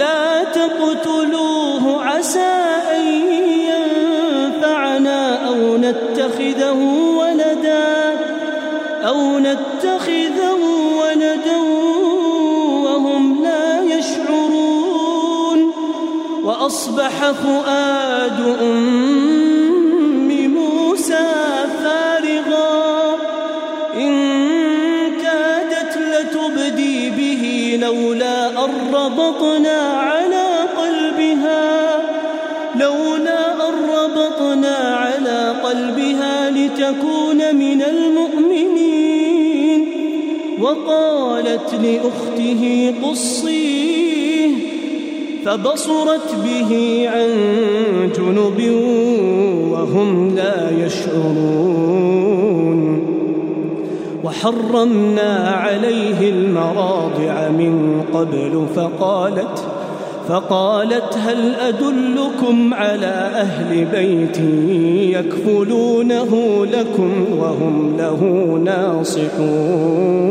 لا تقتلوه عسى أن ينفعنا أو نتخذه ولدا أو نتخذه ولدا وهم لا يشعرون وأصبح فؤاد أم وقالت لأخته قصيه فبصرت به عن جنب وهم لا يشعرون. وحرمنا عليه المراضع من قبل فقالت فقالت هل أدلكم على أهل بيت يكفلونه لكم وهم له ناصحون؟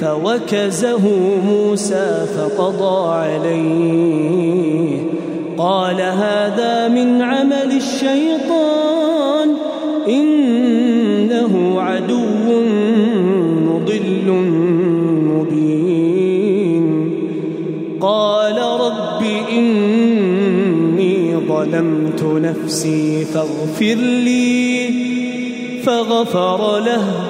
فوكزه موسى فقضى عليه قال هذا من عمل الشيطان إنه عدو مضل مبين قال رب إني ظلمت نفسي فاغفر لي فغفر له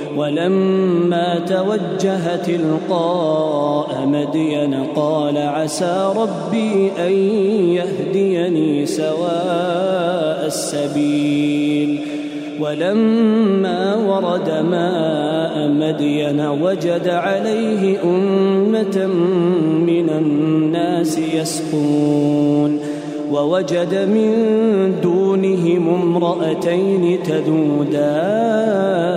ولما توجه تلقاء مدين قال عسى ربي أن يهديني سواء السبيل. ولما ورد ماء مدين وجد عليه أمة من الناس يسقون. ووجد من دونهم امرأتين تذودان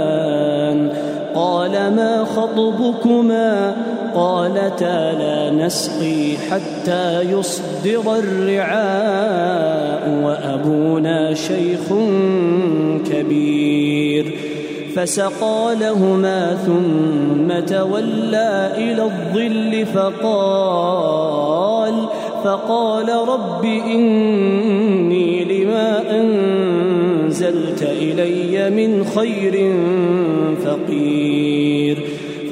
خطبكما قالتا لا نسقي حتى يصدر الرعاء وأبونا شيخ كبير فسقى لهما ثم تولى إلى الظل فقال فقال رب إني لما أنزلت إلي من خير فقير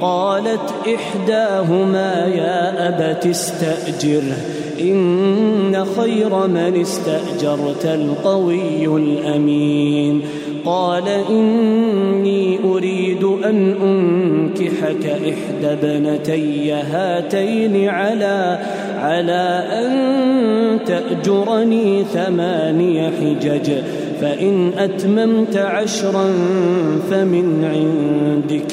قالت إحداهما يا أبت استأجره إن خير من استأجرت القوي الأمين. قال إني أريد أن أنكحك إحدى ابنتي هاتين على على أن تأجرني ثماني حجج فإن أتممت عشرا فمن عندك.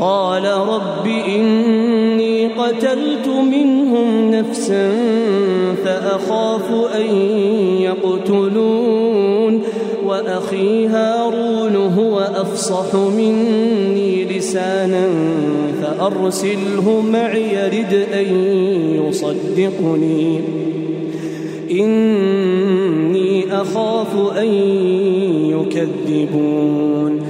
قال رب إني قتلت منهم نفسا فأخاف أن يقتلون وأخي هارون هو أفصح مني لسانا فأرسله معي يرد أن يصدقني. إني أخاف أن يكذبون.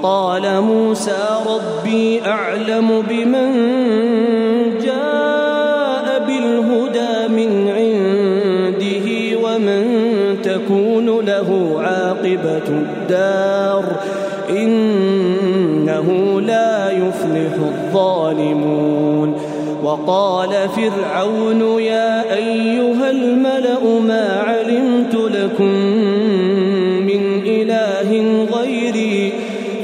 وقال موسى ربي أعلم بمن جاء بالهدى من عنده ومن تكون له عاقبة الدار إنه لا يفلح الظالمون. وقال فرعون يا أيها الملأ ما علمت لكم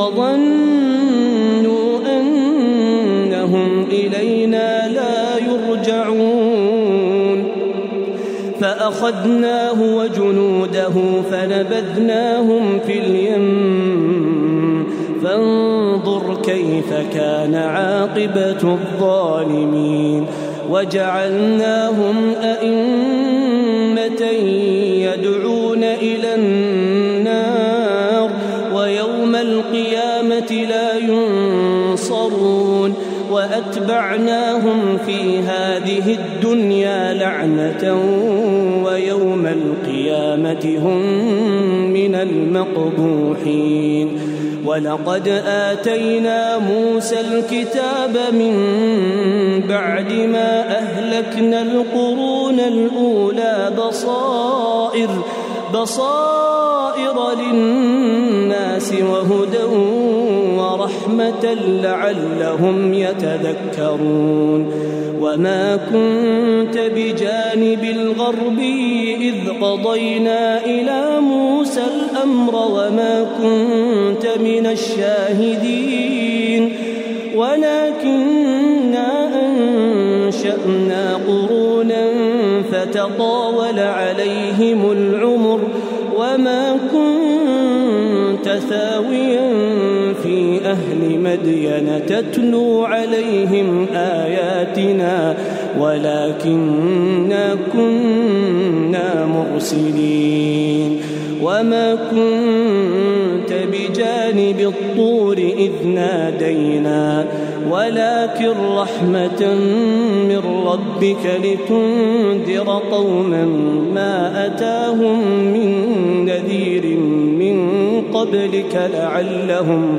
وظنوا أنهم إلينا لا يرجعون. فأخذناه وجنوده فنبذناهم في اليم. فانظر كيف كان عاقبة الظالمين. وجعلناهم أئمة يدعون إلى النار. وأتبعناهم في هذه الدنيا لعنة ويوم القيامة هم من المقبوحين. ولقد آتينا موسى الكتاب من بعد ما أهلكنا القرون الأولى بصائر بصائر للناس وهدى ورحمة لعلهم يتذكرون. وما كنت بجانب الغربي إذ قضينا إلى موسى الأمر وما كنت من الشاهدين. ولكننا أنشأنا قرونا فتطاول عليهم العمر وما كنت أهل مدين تتلو عليهم آياتنا ولكننا كنا مرسلين وما كنت بجانب الطور إذ نادينا ولكن رحمة من ربك لتنذر قوما ما أتاهم من نذير من قبلك لعلهم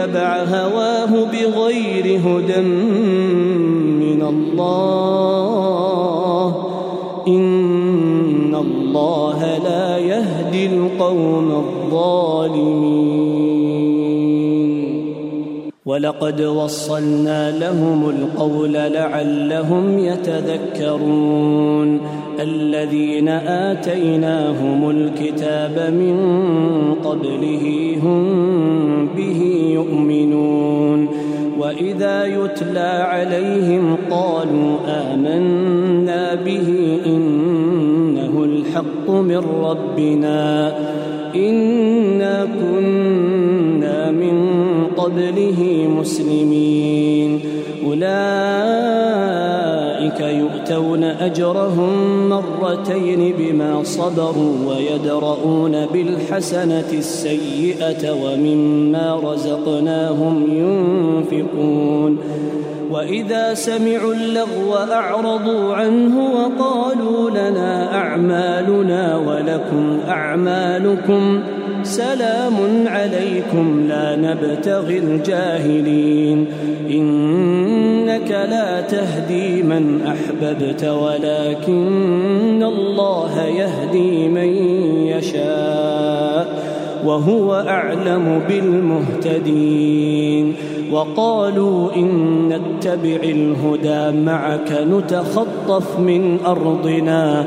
اتبع هواه بغير هدى من الله. إن الله لا يهدي القوم الظالمين. ولقد وصلنا لهم القول لعلهم يتذكرون. الذين آتيناهم الكتاب من قبله هم به يؤمنون. وإذا يتلى عليهم قالوا آمنا به إنه الحق من ربنا. إنا كنا قبله مسلمين. أولئك يؤتون أجرهم مرتين بما صبروا ويدرؤون بالحسنة السيئة ومما رزقناهم ينفقون. وإذا سمعوا اللغو أعرضوا عنه وقالوا لنا أعمالنا ولكم أعمالكم سلام عليكم لا نبتغي الجاهلين. إنك لا تهدي من أحببت ولكن الله يهدي من يشاء وهو أعلم بالمهتدين. وقالوا إن نتبع الهدى معك نتخطف من أرضنا.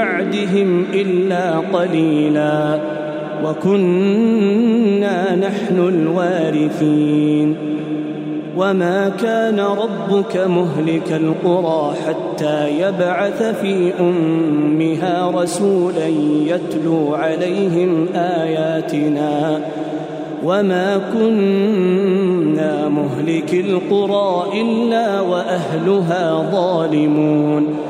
بعدهم إلا قليلا وكنا نحن الوارثين وما كان ربك مهلك القرى حتى يبعث في أمها رسولا يتلو عليهم آياتنا وما كنا مهلك القرى إلا وأهلها ظالمون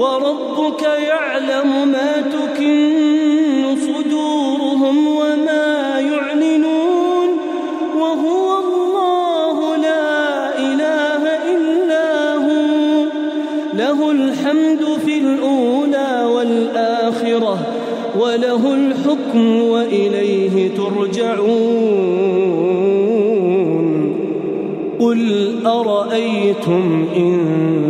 وربك يعلم ما تكن صدورهم وما يعلنون وهو الله لا إله إلا هو له الحمد في الأولى والآخرة وله الحكم وإليه ترجعون قل أرأيتم إن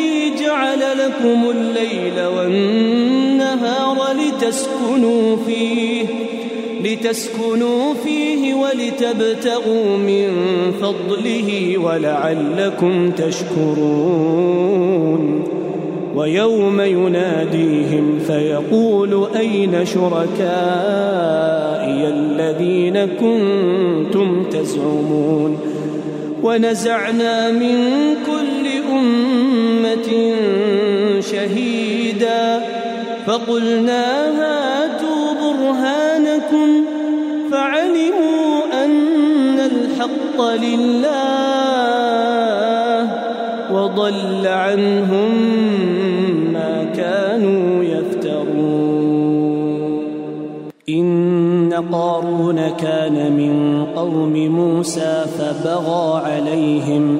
لكم الليل والنهار لتسكنوا فيه لتسكنوا فيه ولتبتغوا من فضله ولعلكم تشكرون. ويوم يناديهم فيقول أين شركائي الذين كنتم تزعمون؟ ونزعنا من كل أمة شهيدا فقلنا هاتوا برهانكم فعلموا أن الحق لله وضل عنهم ما كانوا يفترون. إن قارون كان من قوم موسى فبغى عليهم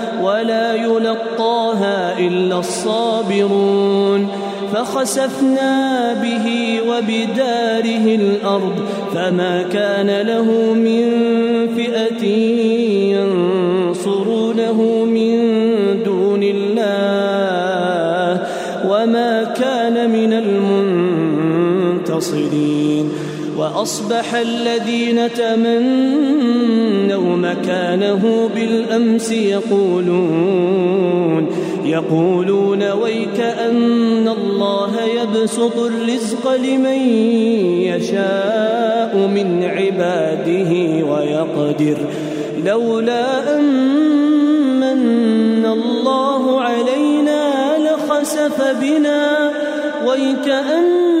ولا يلقاها إلا الصابرون فخسفنا به وبداره الأرض فما كان له من فئة ينصرونه من دون الله وما كان من المنتصرين وأصبح الذين تمنوا مكانه بالأمس يقولون يقولون ويك أن الله يبسط الرزق لمن يشاء من عباده ويقدر لولا أن من الله علينا لخسف بنا ويكأنه لا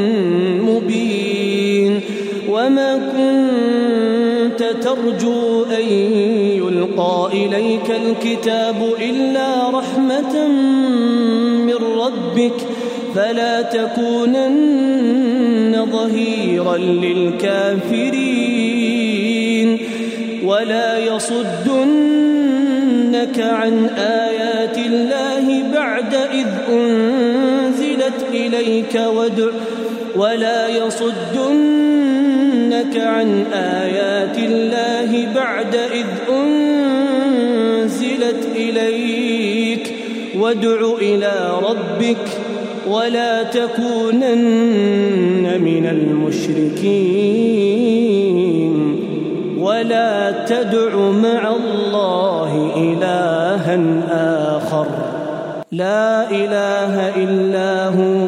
كنت ترجو أن يلقى إليك الكتاب إلا رحمة من ربك فلا تكونن ظهيرا للكافرين ولا يصدنك عن آيات الله بعد إذ أنزلت إليك ودع ولا يصدنك عن آيات الله بعد إذ أنزلت إليك. وادع إلى ربك ولا تكونن من المشركين. ولا تدع مع الله إلها آخر. لا إله إلا هو.